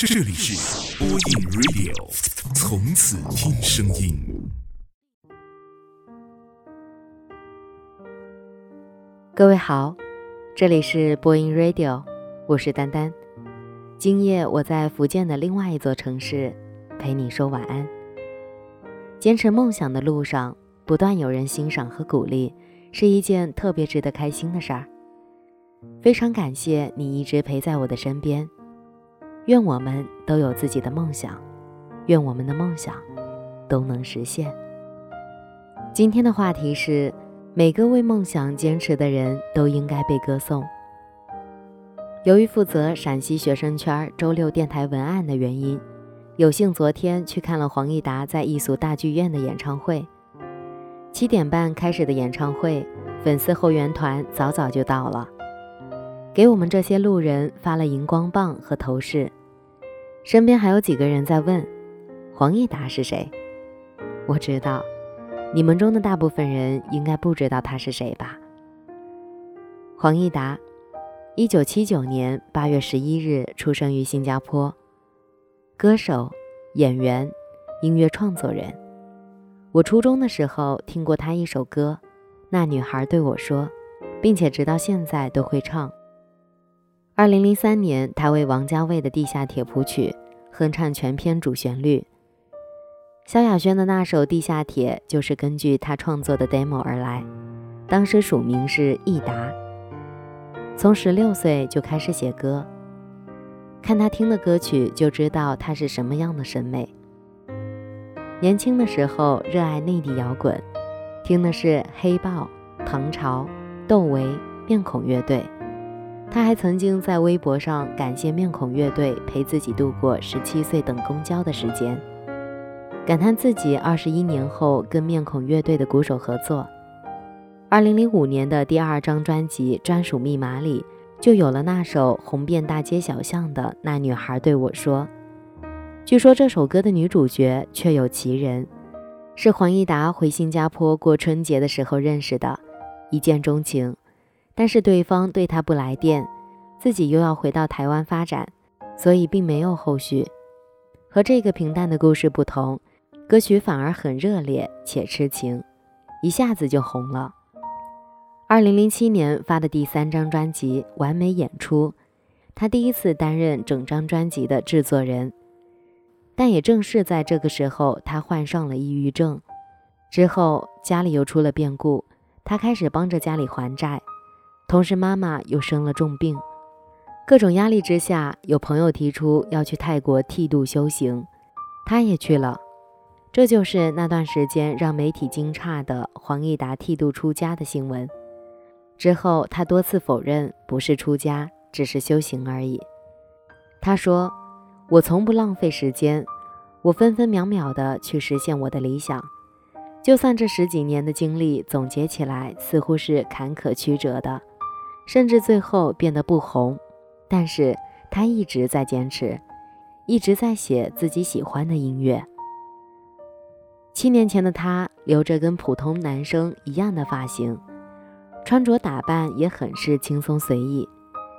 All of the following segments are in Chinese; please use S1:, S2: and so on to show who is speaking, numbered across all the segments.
S1: 这里是播音 Radio，从此听声音。
S2: 各位好，这里是播音 Radio，我是丹丹。今夜我在福建的另外一座城市陪你说晚安。坚持梦想的路上，不断有人欣赏和鼓励，是一件特别值得开心的事儿。非常感谢你一直陪在我的身边。愿我们都有自己的梦想，愿我们的梦想都能实现。今天的话题是：每个为梦想坚持的人都应该被歌颂。由于负责陕西学生圈周六电台文案的原因，有幸昨天去看了黄义达在艺俗大剧院的演唱会。七点半开始的演唱会，粉丝后援团早早就到了。给我们这些路人发了荧光棒和头饰，身边还有几个人在问：“黄义达是谁？”我知道，你们中的大部分人应该不知道他是谁吧？黄义达，一九七九年八月十一日出生于新加坡，歌手、演员、音乐创作人。我初中的时候听过他一首歌《那女孩对我说》，并且直到现在都会唱。二零零三年，他为王家卫的《地下铁》谱曲，哼唱全篇主旋律。萧亚轩的那首《地下铁》就是根据他创作的 demo 而来，当时署名是易达。从十六岁就开始写歌，看他听的歌曲就知道他是什么样的审美。年轻的时候热爱内地摇滚，听的是黑豹、唐朝、窦唯、面孔乐队。他还曾经在微博上感谢面孔乐队陪自己度过十七岁等公交的时间，感叹自己二十一年后跟面孔乐队的鼓手合作。二零零五年的第二张专辑《专属密码》里就有了那首红遍大街小巷的《那女孩对我说》。据说这首歌的女主角确有其人，是黄义达回新加坡过春节的时候认识的，一见钟情。但是对方对他不来电，自己又要回到台湾发展，所以并没有后续。和这个平淡的故事不同，歌曲反而很热烈且痴情，一下子就红了。二零零七年发的第三张专辑《完美演出》，他第一次担任整张专辑的制作人。但也正是在这个时候，他患上了抑郁症，之后家里又出了变故，他开始帮着家里还债。同时，妈妈又生了重病，各种压力之下，有朋友提出要去泰国剃度修行，他也去了。这就是那段时间让媒体惊诧的黄义达剃度出家的新闻。之后，他多次否认不是出家，只是修行而已。他说：“我从不浪费时间，我分分秒秒的去实现我的理想。就算这十几年的经历总结起来，似乎是坎坷曲折的。”甚至最后变得不红，但是他一直在坚持，一直在写自己喜欢的音乐。七年前的他留着跟普通男生一样的发型，穿着打扮也很是轻松随意，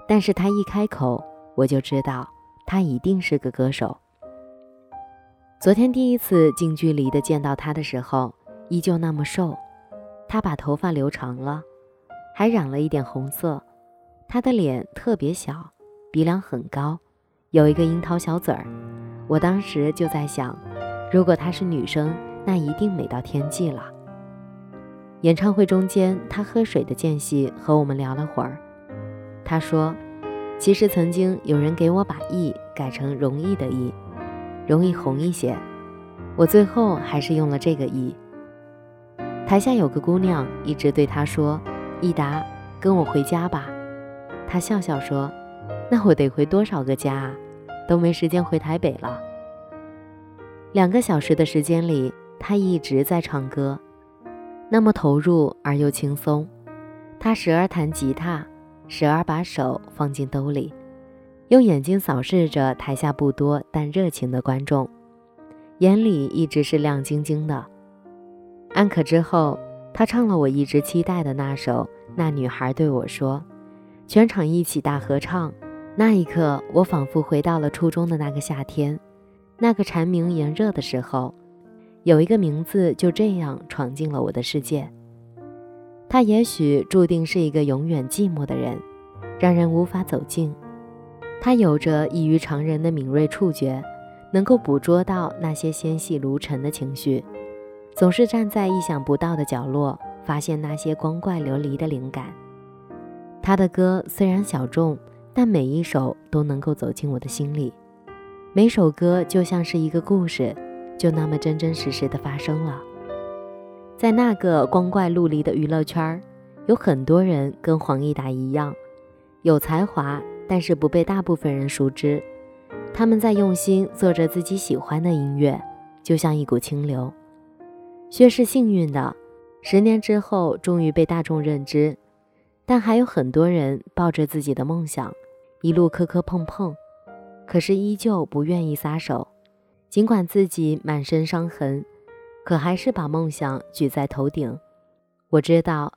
S2: 但是他一开口，我就知道他一定是个歌手。昨天第一次近距离的见到他的时候，依旧那么瘦，他把头发留长了。还染了一点红色，她的脸特别小，鼻梁很高，有一个樱桃小嘴儿。我当时就在想，如果她是女生，那一定美到天际了。演唱会中间，她喝水的间隙和我们聊了会儿。她说：“其实曾经有人给我把‘易’改成容易的‘易’，容易红一些。我最后还是用了这个‘易’。”台下有个姑娘一直对她说。益达，跟我回家吧。他笑笑说：“那我得回多少个家啊？都没时间回台北了。”两个小时的时间里，他一直在唱歌，那么投入而又轻松。他时而弹吉他，时而把手放进兜里，用眼睛扫视着台下不多但热情的观众，眼里一直是亮晶晶的。安可之后。他唱了我一直期待的那首《那女孩对我说》，全场一起大合唱，那一刻，我仿佛回到了初中的那个夏天，那个蝉鸣炎热的时候，有一个名字就这样闯进了我的世界。他也许注定是一个永远寂寞的人，让人无法走近。他有着异于常人的敏锐触觉，能够捕捉到那些纤细如尘的情绪，总是站在意想不到的角落，发现那些光怪流离的灵感。他的歌虽然小众。但每一首都能够走进我的心里，每首歌就像是一个故事，就那么真真实实的发生了。在那个光怪陆离的娱乐圈有很多人跟黄义达一样，有才华，但是不被大部分人熟知。他们在用心做着自己喜欢的音乐，就像一股清流。薛是幸运的，十年之后终于被大众认知。但还有很多人抱着自己的梦想，一路磕磕碰碰，可是依旧不愿意撒手。尽管自己满身伤痕，可还是把梦想举在头顶。我知道，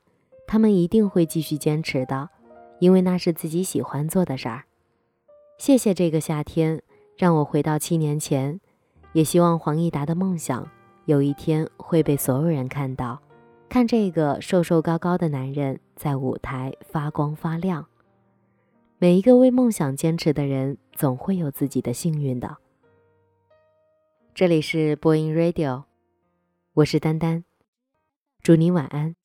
S2: 他们一定会继续坚持的，因为那是自己喜欢做的事儿。谢谢这个夏天，让我回到七年前。也希望黄义达的梦想有一天会被所有人看到。看这个瘦瘦高高的男人在舞台发光发亮。每一个为梦想坚持的人，总会有自己的幸运的。这里是播音 Radio，我是丹丹，祝你晚安。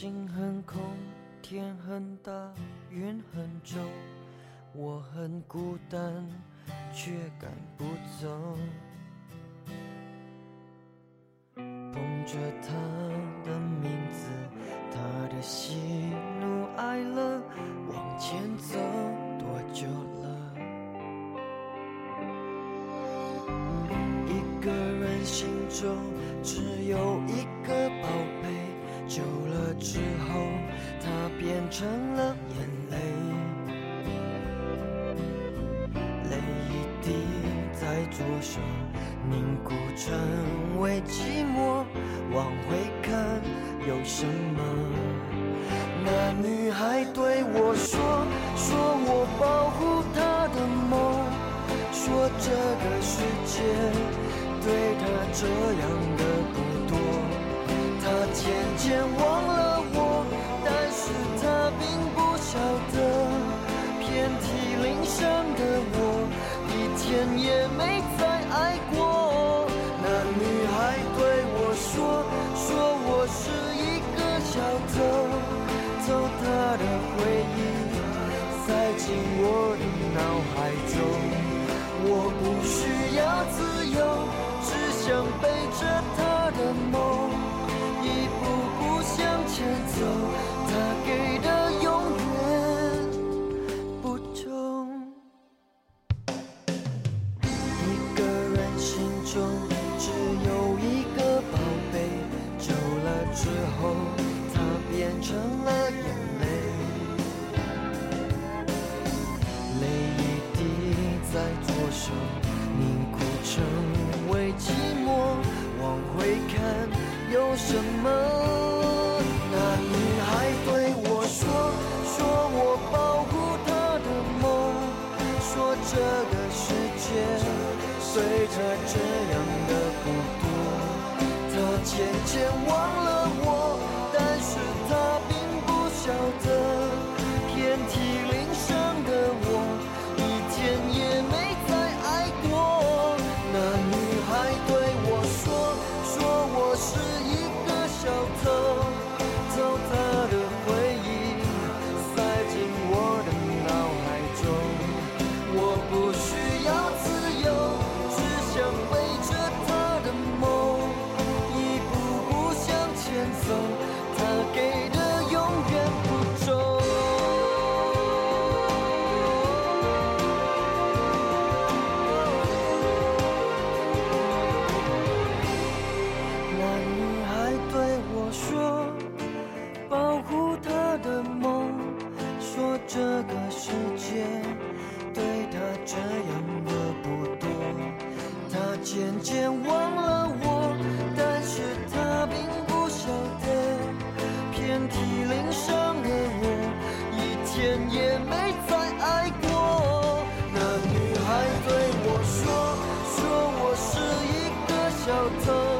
S3: 心很空，天很大，云很重，我很孤单，却赶不走。捧着他的名字，他的喜怒哀乐，往前走多久了？一个人心中成了眼泪，泪一滴在左手凝固成为寂寞。往回看有什么？那女孩对我说，说我保护她的梦，说这个世界对她这样的不也没随着这样的孤独，他渐渐忘了美的永远不走。那女孩对我说，保护她的梦，说这个世界对她这样的不多，她渐渐忘。people